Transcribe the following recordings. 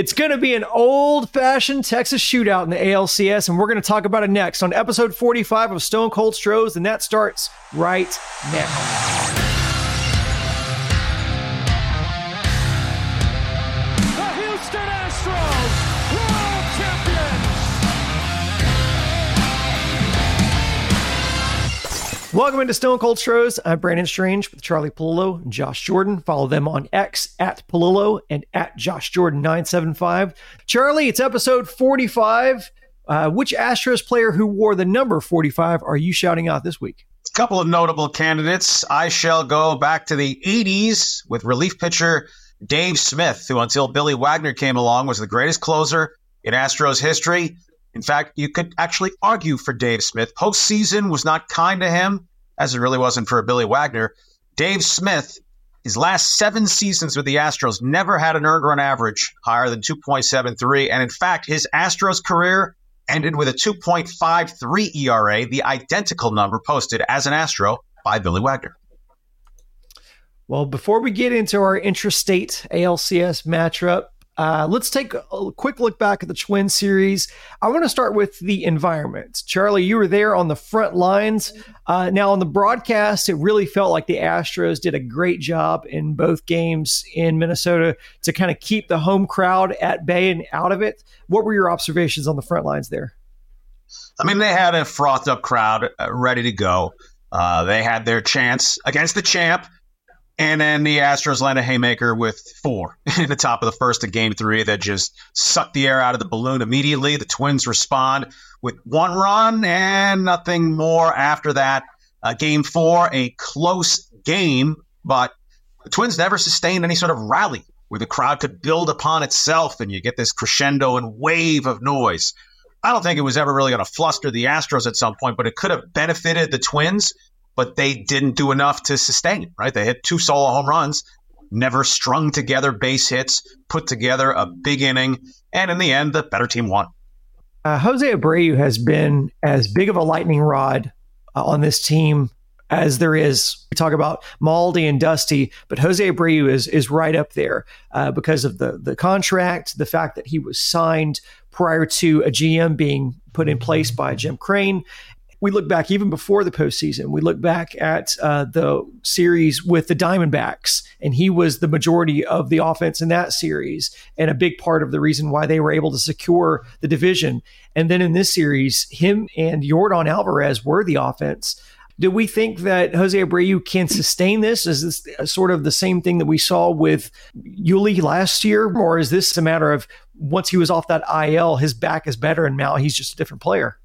It's going to be an old fashioned Texas shootout in the ALCS, and we're going to talk about it next on episode 45 of Stone Cold Stros, and that starts right now. Welcome into Stone Cold Stros. I'm Brandon Strange with Charlie Pallilo and Josh Jordan. Follow them on X at Pallilo and at Josh Jordan 975. Charlie, it's episode 45. Uh, which Astros player who wore the number 45 are you shouting out this week? A couple of notable candidates. I shall go back to the 80s with relief pitcher Dave Smith, who until Billy Wagner came along was the greatest closer in Astros history. In fact, you could actually argue for Dave Smith. Postseason was not kind to him, as it really wasn't for Billy Wagner. Dave Smith, his last seven seasons with the Astros, never had an earned run average higher than 2.73. And in fact, his Astros career ended with a 2.53 ERA, the identical number posted as an Astro by Billy Wagner. Well, before we get into our intrastate ALCS matchup, uh, let's take a quick look back at the Twin series. I want to start with the environment. Charlie, you were there on the front lines. Uh, now, on the broadcast, it really felt like the Astros did a great job in both games in Minnesota to kind of keep the home crowd at bay and out of it. What were your observations on the front lines there? I mean, they had a frothed up crowd uh, ready to go. Uh, they had their chance against the champ. And then the Astros land a haymaker with four in the top of the first of game three that just sucked the air out of the balloon immediately. The Twins respond with one run and nothing more after that. Uh, game four, a close game, but the Twins never sustained any sort of rally where the crowd could build upon itself and you get this crescendo and wave of noise. I don't think it was ever really going to fluster the Astros at some point, but it could have benefited the Twins but they didn't do enough to sustain, right? They hit two solo home runs, never strung together base hits, put together a big inning, and in the end, the better team won. Uh, Jose Abreu has been as big of a lightning rod uh, on this team as there is. We talk about Maldi and Dusty, but Jose Abreu is is right up there uh, because of the the contract, the fact that he was signed prior to a GM being put in place by Jim Crane, we look back even before the postseason. We look back at uh, the series with the Diamondbacks, and he was the majority of the offense in that series, and a big part of the reason why they were able to secure the division. And then in this series, him and Yordan Alvarez were the offense. Do we think that Jose Abreu can sustain this? Is this sort of the same thing that we saw with Yuli last year, or is this a matter of once he was off that IL, his back is better, and now he's just a different player?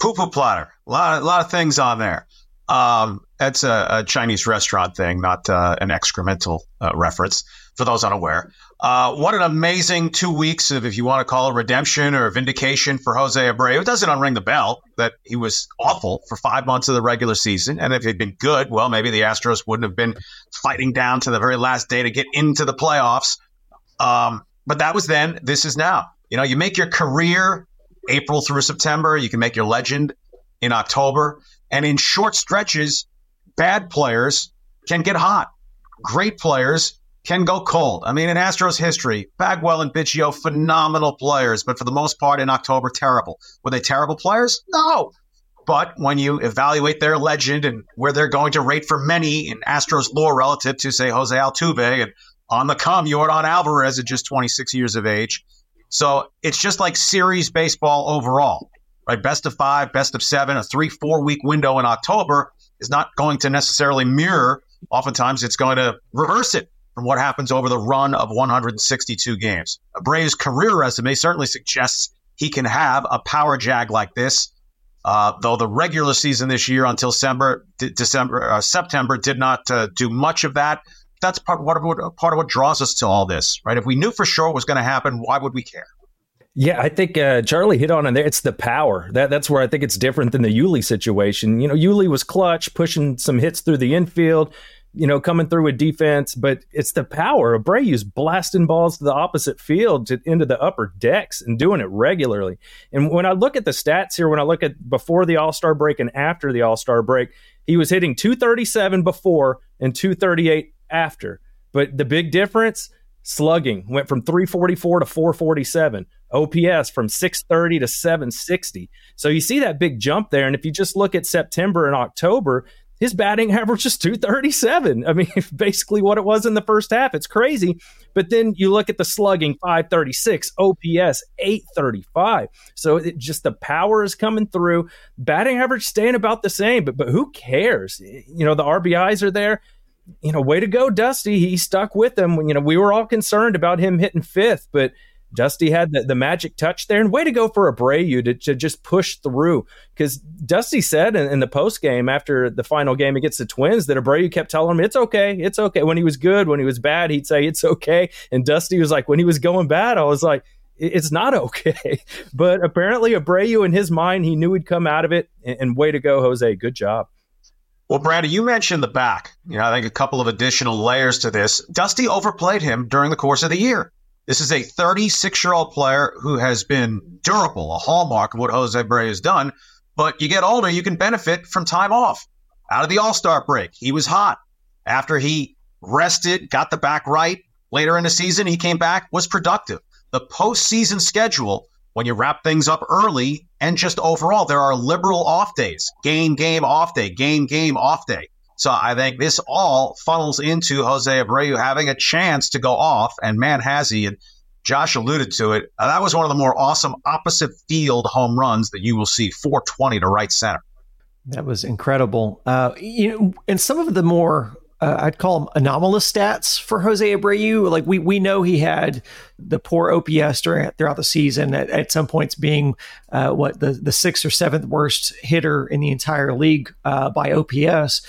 Poo poo platter. A lot, a lot of things on there. Um, that's a, a, Chinese restaurant thing, not uh, an excremental uh, reference for those unaware. Uh, what an amazing two weeks of, if you want to call it redemption or vindication for Jose Abreu. It doesn't unring the bell that he was awful for five months of the regular season. And if he'd been good, well, maybe the Astros wouldn't have been fighting down to the very last day to get into the playoffs. Um, but that was then. This is now. You know, you make your career April through September. You can make your legend in October. And in short stretches, bad players can get hot. Great players can go cold. I mean, in Astros history, Bagwell and Biggio, phenomenal players, but for the most part in October, terrible. Were they terrible players? No. But when you evaluate their legend and where they're going to rate for many in Astros lore relative to, say, Jose Altuve and on the come, Yordan Alvarez at just 26 years of age, so it's just like series baseball overall, right? Best of five, best of seven, a three, four week window in October is not going to necessarily mirror. Oftentimes, it's going to reverse it from what happens over the run of 162 games. Abreu's career resume certainly suggests he can have a power jag like this. Uh, though the regular season this year until December, December, uh, September did not uh, do much of that that's part, of what part of what draws us to all this, right? If we knew for sure what was going to happen, why would we care? Yeah, I think uh, Charlie hit on it there. It's the power. That that's where I think it's different than the Yuli situation. You know, Yuli was clutch, pushing some hits through the infield, you know, coming through with defense, but it's the power. Abreu's blasting balls to the opposite field to, into the upper decks and doing it regularly. And when I look at the stats here, when I look at before the All Star break and after the All Star break, he was hitting 237 before and 238 after. But the big difference Slugging went from 344 to 447. OPS from 630 to 760. So you see that big jump there. And if you just look at September and October, his batting average is 237. I mean, basically what it was in the first half. It's crazy. But then you look at the slugging 536, OPS 835. So it just the power is coming through. Batting average staying about the same, but but who cares? You know, the RBIs are there. You know, way to go, Dusty. He stuck with. When, you know, we were all concerned about him hitting fifth, but Dusty had the, the magic touch there, and way to go for Abreu to, to just push through. Because Dusty said in, in the post game after the final game against the Twins that Abreu kept telling him, It's okay, it's okay. When he was good, when he was bad, he'd say, It's okay. And Dusty was like, When he was going bad, I was like, it's not okay. But apparently, Abreu, in his mind, he knew he'd come out of it. And, and way to go, Jose. Good job. Well, Brandon, you mentioned the back. You know, I think a couple of additional layers to this. Dusty overplayed him during the course of the year. This is a 36 year old player who has been durable, a hallmark of what Jose Abreu has done. But you get older, you can benefit from time off. Out of the All Star break, he was hot. After he rested, got the back right later in the season, he came back, was productive. The postseason schedule, when you wrap things up early and just overall, there are liberal off days, game, game, off day, game, game, off day. So I think this all funnels into Jose Abreu having a chance to go off, and man, has he. And Josh alluded to it. Uh, that was one of the more awesome opposite field home runs that you will see 420 to right center. That was incredible. Uh, you know, and some of the more uh, I'd call them anomalous stats for Jose Abreu. Like we we know he had the poor OPS during, throughout the season. At, at some points, being uh, what the the sixth or seventh worst hitter in the entire league uh, by OPS.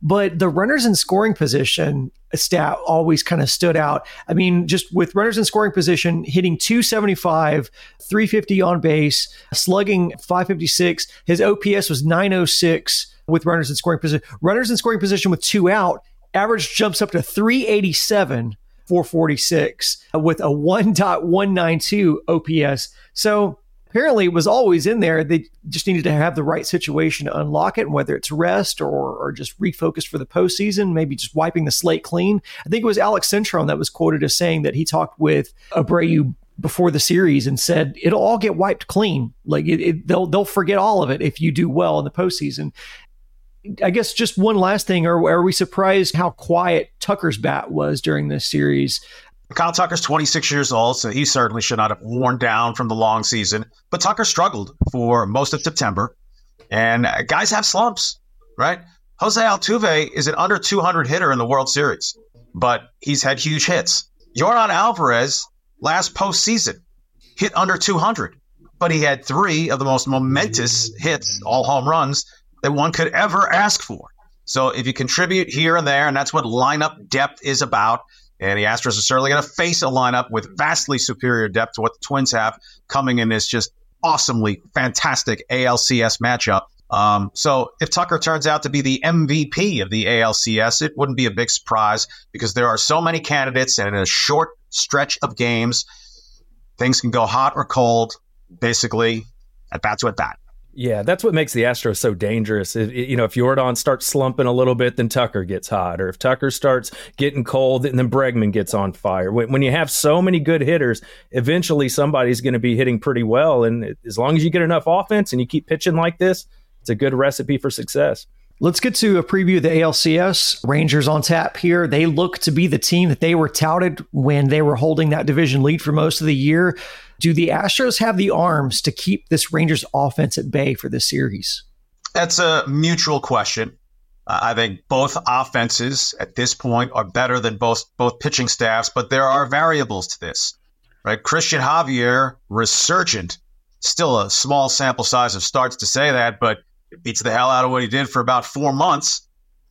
But the runners in scoring position stat always kind of stood out. I mean, just with runners in scoring position, hitting 275, 350 on base, slugging 556. His OPS was 906 with runners in scoring position. Runners in scoring position with two out, average jumps up to 387, 446 with a 1.192 OPS. So apparently it was always in there. They just needed to have the right situation to unlock it, and whether it's rest or, or just refocus for the postseason, maybe just wiping the slate clean. I think it was Alex Cintron that was quoted as saying that he talked with Abreu before the series and said it'll all get wiped clean. Like it, it, they'll they'll forget all of it if you do well in the postseason. I guess just one last thing: are, are we surprised how quiet Tucker's bat was during this series? Kyle Tucker's 26 years old, so he certainly should not have worn down from the long season. But Tucker struggled for most of September, and guys have slumps, right? Jose Altuve is an under 200 hitter in the World Series, but he's had huge hits. Yordan Alvarez last postseason hit under 200, but he had three of the most momentous hits, all home runs, that one could ever ask for. So if you contribute here and there, and that's what lineup depth is about, and the Astros are certainly going to face a lineup with vastly superior depth to what the Twins have coming in this just awesomely fantastic ALCS matchup. Um, so if Tucker turns out to be the MVP of the ALCS, it wouldn't be a big surprise because there are so many candidates, and in a short stretch of games, things can go hot or cold, basically at bat to at bat. Yeah, that's what makes the Astros so dangerous. If, you know, if Yordan starts slumping a little bit, then Tucker gets hot, or if Tucker starts getting cold, and then Bregman gets on fire. When, when you have so many good hitters, eventually somebody's going to be hitting pretty well. And as long as you get enough offense and you keep pitching like this, it's a good recipe for success. Let's get to a preview of the ALCS. Rangers on tap here. They look to be the team that they were touted when they were holding that division lead for most of the year. Do the Astros have the arms to keep this Rangers offense at bay for this series? That's a mutual question. Uh, I think both offenses at this point are better than both both pitching staffs, but there are variables to this. Right? Christian Javier, resurgent, still a small sample size of starts to say that, but beats the hell out of what he did for about four months.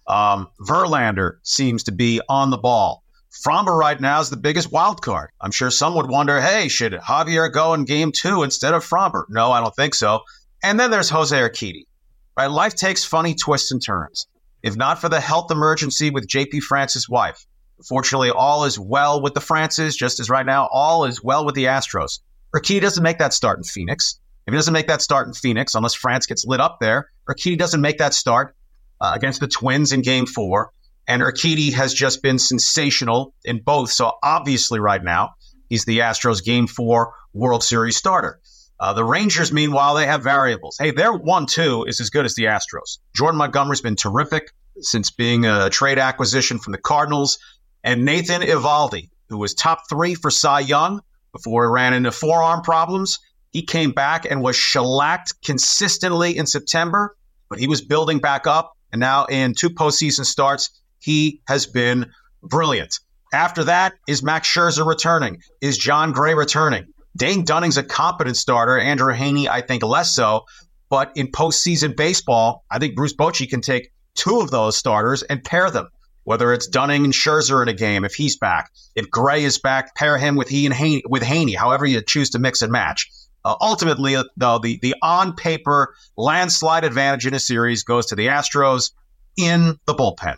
Um, Verlander seems to be on the ball. Framber right now is the biggest wild card. I'm sure some would wonder, hey, should Javier go in game two instead of Framber? No, I don't think so. And then there's Jose Urquidy. Right? Life takes funny twists and turns. If not for the health emergency with JP France's wife, fortunately, all is well with the Frances, just as right now, all is well with the Astros. Urquidy doesn't make that start in Phoenix. If he doesn't make that start in Phoenix, unless France gets lit up there, Urquidy doesn't make that start uh, against the Twins in game four And Urquidy has just been sensational in both. So obviously, right now, he's the Astros Game Four World Series starter. Uh, the Rangers, meanwhile, they have variables. Hey, their one-two is as good as the Astros. Jordan Montgomery's been terrific since being a trade acquisition from the Cardinals, and Nathan Eovaldi, who was top three for Cy Young before he ran into forearm problems. He came back and was shellacked consistently in September, but he was building back up. And now in two postseason starts, he has been brilliant. After that, is Max Scherzer returning? Is Jon Gray returning? Dane Dunning's a competent starter. Andrew Heaney, I think, less so. But in postseason baseball, I think Bruce Bochy can take two of those starters and pair them. Whether it's Dunning and Scherzer in a game, if he's back, if Gray is back, pair him with he and Heaney, with Heaney, however you choose to mix and match. Uh, ultimately, though, the the on paper landslide advantage in a series goes to the Astros in the bullpen.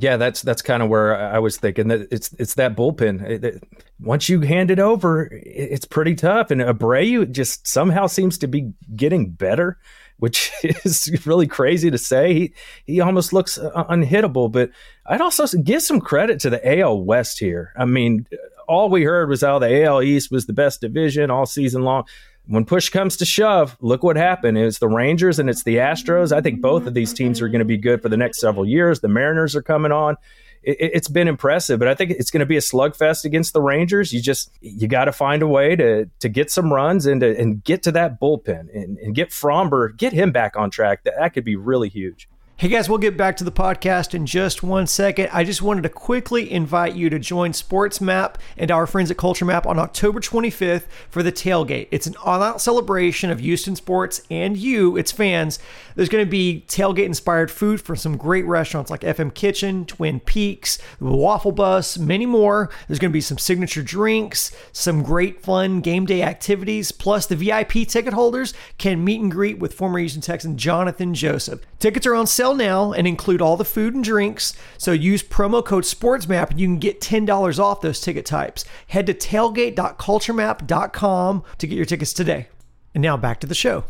Yeah, that's that's kind of where I was thinking that it's it's that bullpen. It, it, once you hand it over, it, it's pretty tough. And Abreu just somehow seems to be getting better, which is really crazy to say. He he almost looks uh, unhittable. But I'd also give some credit to the AL West here. I mean, all we heard was how the AL East was the best division all season long when push comes to shove, look what happened. It's the Rangers and it's the Astros. I think both of these teams are going to be good for the next several years. The Mariners are coming on. It, has been impressive, but I think it's going to be a slugfest against the Rangers. You just you got to find a way to to get some runs and to, and get to that bullpen and, and get Framber, get him back on track. That that could be really huge. Hey guys, we'll get back to the podcast in just one second. I just wanted to quickly invite you to join Sports Map and our friends at Culture Map on October 25th for the tailgate. It's an all out celebration of Houston sports and you, its fans. There's going to be tailgate inspired food from some great restaurants like FM Kitchen, Twin Peaks, the Waffle Bus, many more. There's going to be some signature drinks, some great fun game day activities. Plus, the VIP ticket holders can meet and greet with former Houston Texan Johnathan Joseph. Tickets are on sale now and include all the food and drinks. So use promo code SportsMap and you can get $10 off those ticket types. Head to tailgate.culturemap.com to get your tickets today. And now back to the show.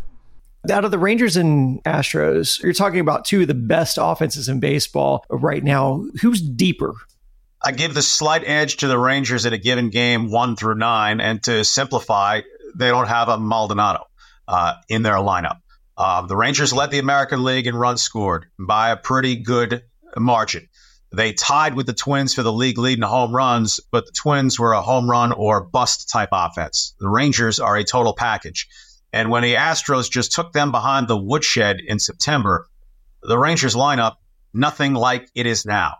Out of the Rangers and Astros, you're talking about two of the best offenses in baseball right now. Who's deeper? I give the slight edge to the Rangers at a given game, one through nine. And to simplify, they don't have a Maldonado uh, in their lineup. Uh, the Rangers led the American League in runs scored by a pretty good margin. They tied with the Twins for the league lead in home runs, but the Twins were a home run or bust type offense. The Rangers are a total package. And when the Astros just took them behind the woodshed in September, the Rangers lineup, nothing like it is now.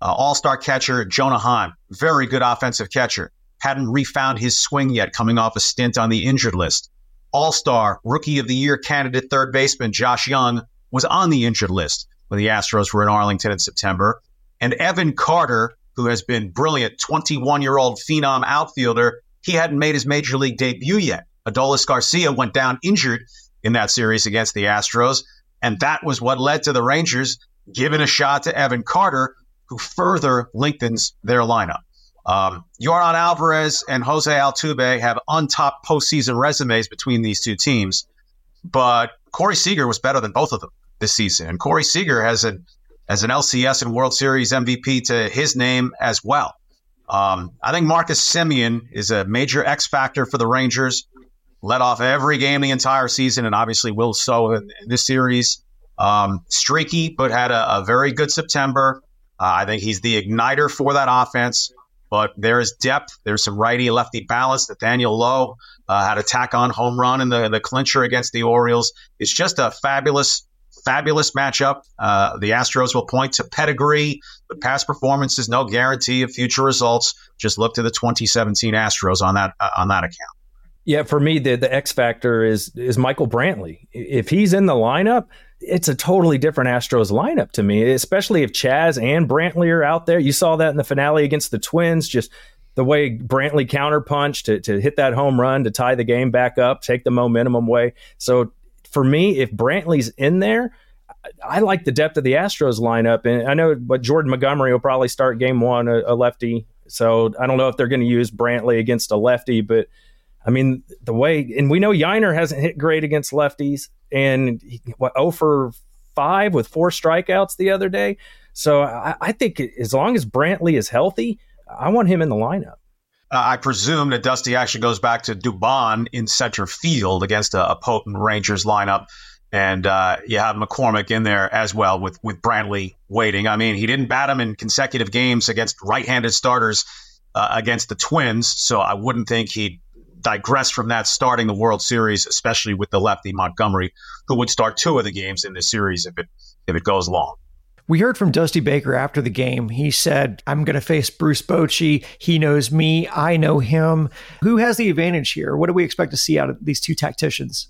Uh, All star catcher Jonah Heim, very good offensive catcher, hadn't refound his swing yet coming off a stint on the injured list. All Star Rookie of the Year candidate third baseman Josh Jung was on the injured list when the Astros were in Arlington in September. And Evan Carter, who has been brilliant, 21 year old phenom outfielder, he hadn't made his major league debut yet. Adolis Garcia went down injured in that series against the Astros. And that was what led to the Rangers giving a shot to Evan Carter, who further lengthens their lineup. Um, Alvarez and Jose Altuve have untopped postseason resumes between these two teams, but Corey Seager was better than both of them this season, and Corey Seager has an an LCS and World Series MVP to his name as well. Um, I think Marcus Semien is a major X factor for the Rangers. Led off every game the entire season, and obviously will so in, in this series. Um, streaky, but had a, a very good September. Uh, I think he's the igniter for that offense but there is depth. There's some righty lefty balance. Nathaniel Lowe uh, had a tack on home run in the, the clincher against the Orioles. It's just a fabulous, fabulous matchup. Uh, the Astros will point to pedigree, but past performances no guarantee of future results. Just look to the 2017 Astros on that uh, on that account. Yeah, for me, the the X factor is is Michael Brantley. If he's in the lineup, it's a totally different Astros lineup to me, especially if Chaz and Brantley are out there. You saw that in the finale against the Twins, just the way Brantley counterpunched to, to hit that home run to tie the game back up, take the momentum away. So for me, if Brantley's in there, I like the depth of the Astros lineup. And I know, but Jordan Montgomery will probably start game one, a, a lefty. So I don't know if they're going to use Brantley against a lefty, but I mean, the way, and we know Yainer hasn't hit great against lefties and what, 0 for 5 with four strikeouts the other day. So I, I think as long as Brantley is healthy, I want him in the lineup. Uh, I presume that Dusty actually goes back to Dubon in center field against a, a potent Rangers lineup. And uh, you have McCormick in there as well with, with Brantley waiting. I mean, he didn't bat him in consecutive games against right handed starters uh, against the Twins. So I wouldn't think he'd digress from that starting the World Series, especially with the lefty Montgomery, who would start two of the games in this series if it if it goes long. We heard from Dusty Baker after the game. He said, I'm going to face Bruce Bochy. He knows me. I know him. Who has the advantage here? What do we expect to see out of these two tacticians?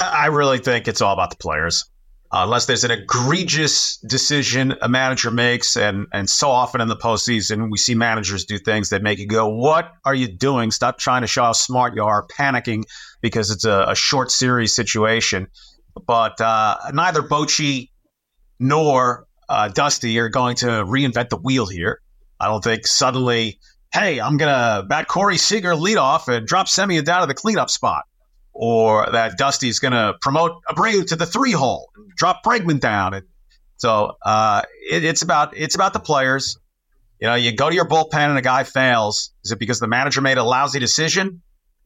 I really think it's all about the players. Uh, unless there's an egregious decision a manager makes, and and so often in the postseason we see managers do things that make you go, "What are you doing? Stop trying to show how smart you are, panicking because it's a, a short series situation." But uh, neither Bochy nor uh, Dusty are going to reinvent the wheel here. I don't think suddenly, hey, I'm gonna bat Corey Seager leadoff and drop Semien down to the cleanup spot or that Dusty's going to promote Abreu to the three hole, drop Bregman down. And so uh, it, it's about it's about the players. You know, you go to your bullpen and a guy fails. Is it because the manager made a lousy decision?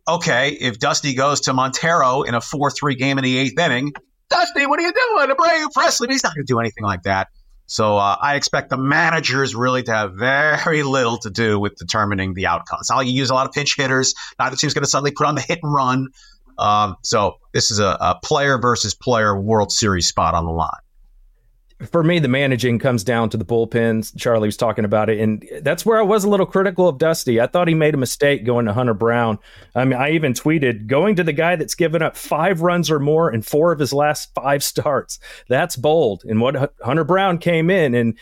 Okay, if Dusty goes to Montero in a four-three game in the eighth inning, Dusty, what are you doing? Abreu, Pressly, he's not going to do anything like that. So uh, I expect the managers really to have very little to do with determining the outcome. It's not like you use a lot of pinch hitters. Neither team's going to suddenly put on the hit and run. Um, so this is a, a player versus player World Series spot on the line for me, the managing comes down to the bullpens. Charlie was talking about it, and that's where I was a little critical of Dusty. I thought he made a mistake going to Hunter Brown. I mean, I even tweeted going to the guy that's given up five runs or more in four of his last five starts. That's bold. And what Hunter Brown came in, and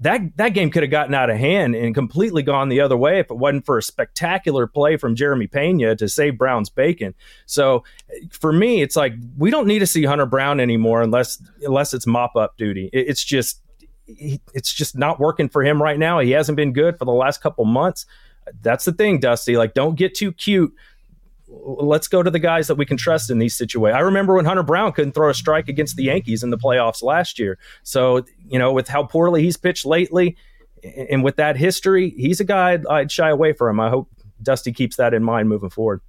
that that game could have gotten out of hand and completely gone the other way if it wasn't for a spectacular play from Jeremy Pena to save Brown's bacon. So for me, it's like we don't need to see Hunter Brown anymore unless unless it's mop up duty. It, it's just it's just not working for him right now. He hasn't been good for the last couple months. That's the thing, Dusty. Like, don't get too cute let's go to the guys that we can trust in these situations. I remember when Hunter Brown couldn't throw a strike against the Yankees in the playoffs last year. So, you know, with how poorly he's pitched lately and with that history, he's a guy I'd, shy away from. I hope Dusty keeps that in mind moving forward.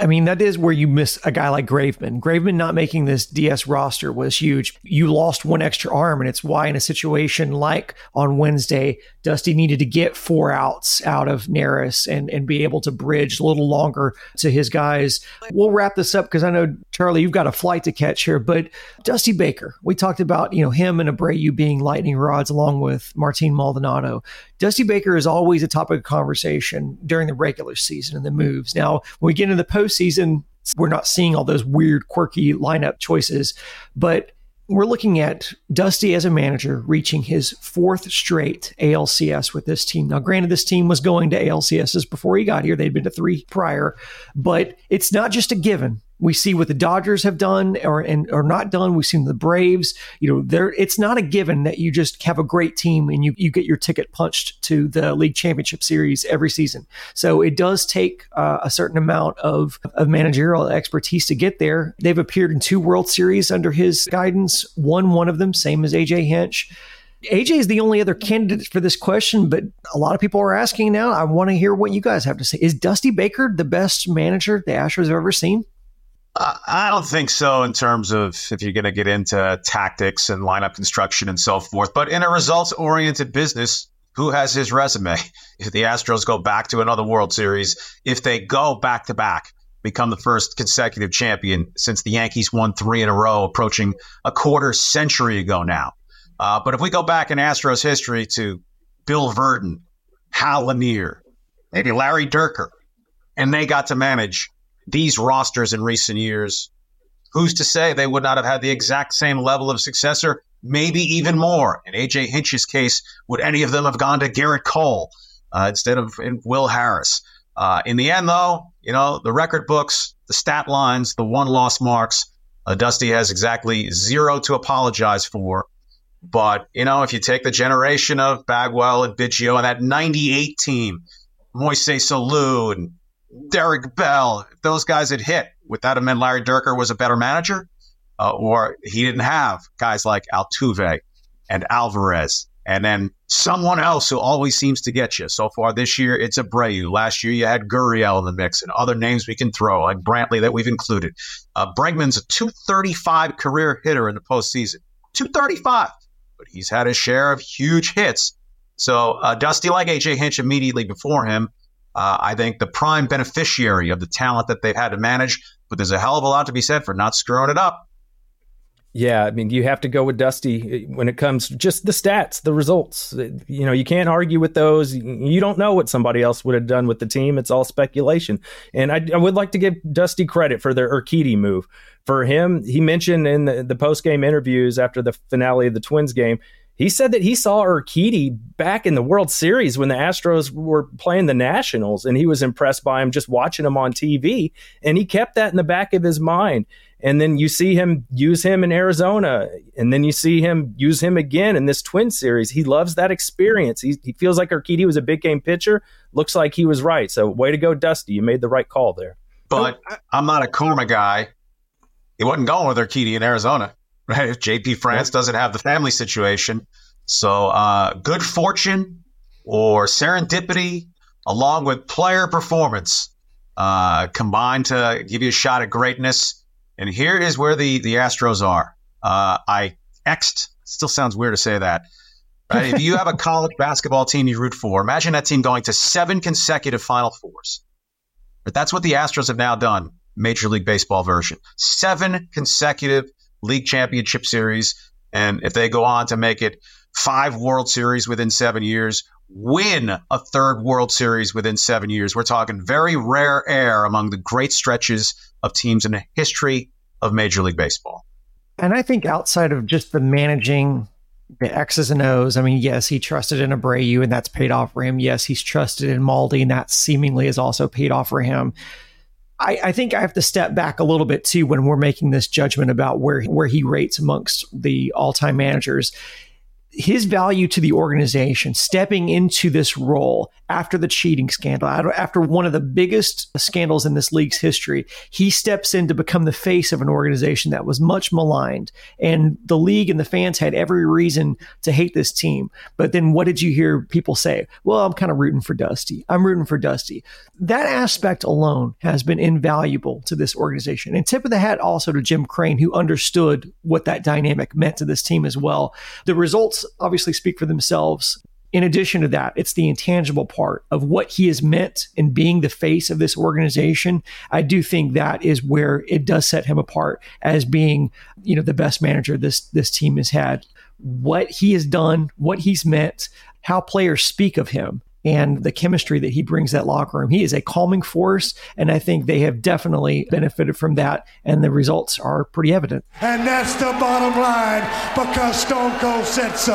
I mean, that is where you miss a guy like Graveman. Graveman not making this DS roster was huge. You lost one extra arm, and it's why, in a situation like on Wednesday, Dusty needed to get four outs out of Neris and, and be able to bridge a little longer to his guys. We'll wrap this up because I know, Charlie, you've got a flight to catch here. But Dusty Baker, we talked about, you know, him and Abreu being lightning rods along with Martin Maldonado. Dusty Baker is always a topic of conversation during the regular season and the moves. Now, when we get into the postseason, we're not seeing all those weird, quirky lineup choices, but we're looking at Dusty as a manager reaching his fourth straight ALCS with this team. Now, granted, this team was going to ALCSs before he got here. They'd been to three prior, but it's not just a given. We see what the Dodgers have done or and or not done. We've seen the Braves. You know, there it's not a given that you just have a great team and you you get your ticket punched to the league championship series every season. So it does take uh, a certain amount of of managerial expertise to get there. They've appeared in two World Series under his guidance. Won one of them, same as AJ Hinch. AJ is the only other candidate for this question, but a lot of people are asking now. I want to hear what you guys have to say. Is Dusty Baker the best manager the Astros have ever seen? I don't think so in terms of if you're going to get into tactics and lineup construction and so forth. But in a results oriented business, who has his resume? If the Astros go back to another World Series, if they go back to back, become the first consecutive champion since the Yankees won three in a row, approaching a quarter century ago now. Uh, but if we go back in Astros history to Bill Virdon, Hal Lanier, maybe Larry Dierker, and they got to manage these rosters in recent years, who's to say they would not have had the exact same level of success or maybe even more? In AJ Hinch's case, would any of them have gone to Gerrit Cole uh, instead of Will Harris? Uh, in the end, though, you know, the record books, the stat lines, the one loss marks, uh, Dusty has exactly zero to apologize for. But, you know, if you take the generation of Bagwell and Biggio and that 98 team, Moises Alou and Derek Bell, those guys had hit, that have meant Larry Dierker was a better manager? Uh, or he didn't have guys like Altuve and Alvarez. And then someone else who always seems to get you. So far this year, it's Abreu. Last year, you had Gurriel in the mix and other names we can throw, like Brantley that we've included. Uh, Bregman's a 235 career hitter in the postseason. 235. But he's had a share of huge hits. So uh, Dusty, like AJ Hinch immediately before him, uh, I think the prime beneficiary of the talent that they've had to manage. But there's a hell of a lot to be said for not screwing it up. Yeah, I mean, you have to go with Dusty when it comes just the stats, the results. You know, you can't argue with those. You don't know what somebody else would have done with the team. It's all speculation. And I, I would like to give Dusty credit for the Urquidy move. For him, he mentioned in the, the post game interviews after the finale of the Twins game, he said that he saw Urquidy back in the World Series when the Astros were playing the Nationals, and he was impressed by him just watching him on TV. And he kept that in the back of his mind. And then you see him use him in Arizona, and then you see him use him again in this Twin Series. He loves that experience. He, he feels like Urquidy was a big game pitcher. Looks like he was right. So, way to go, Dusty. You made the right call there. But I'm not a karma guy. He wasn't going with Urquidy in Arizona, right? If JP France doesn't have the family situation. So, uh, good fortune or serendipity, along with player performance, uh, combined to give you a shot at greatness and here is where the, the Astros are. Uh, I Xed, still sounds weird to say that. Right? if you have a college basketball team you root for, imagine that team going to seven consecutive Final Fours. But that's what the Astros have now done, Major League Baseball version. Seven consecutive league championship series. And if they go on to make it five World Series within seven years, win a third World Series within seven years. We're talking very rare air among the great stretches of teams in the history of Major League Baseball. And I think outside of just the managing the X's and O's, I mean, yes, he trusted in Abreu and that's paid off for him. Yes, he's trusted in Maldi and that seemingly has also paid off for him. I, I, think I have to step back a little bit too when we're making this judgment about where where he rates amongst the all time managers his value to the organization stepping into this role after the cheating scandal, after one of the biggest scandals in this league's history, he steps in to become the face of an organization that was much maligned. And the league and the fans had every reason to hate this team. But then what did you hear people say? Well, I'm kind of rooting for Dusty. I'm rooting for Dusty. That aspect alone has been invaluable to this organization. And tip of the hat also to Jim Crane, who understood what that dynamic meant to this team as well. The results obviously speak for themselves. In addition to that, it's the intangible part of what he has meant in being the face of this organization. I do think that is where it does set him apart as being, you know, the best manager this this team has had. What he has done, what he's meant, how players speak of him, and the chemistry that he brings that locker room. He is a calming force, and I think they have definitely benefited from that, and the results are pretty evident. And that's the bottom line because Stone Cold said so.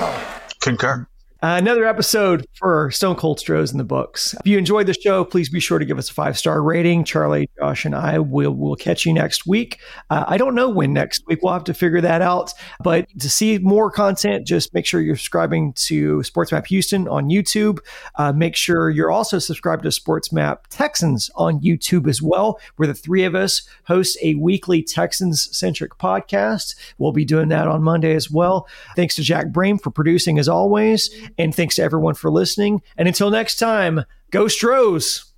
Concur. Uh, another episode for Stone Cold Stros in the books. If you enjoyed the show, please be sure to give us a five star rating. Charlie, Josh, and I will will catch you next week. Uh, I don't know when next week. We'll have to figure that out. But to see more content, just make sure you're subscribing to Sports Map Houston on YouTube. Uh, make sure you're also subscribed to Sports Map Texans on YouTube as well, where the three of us host a weekly Texans centric podcast. We'll be doing that on Monday as well. Thanks to Jack Brame for producing as always. And thanks to everyone for listening. And until next time, go Stros.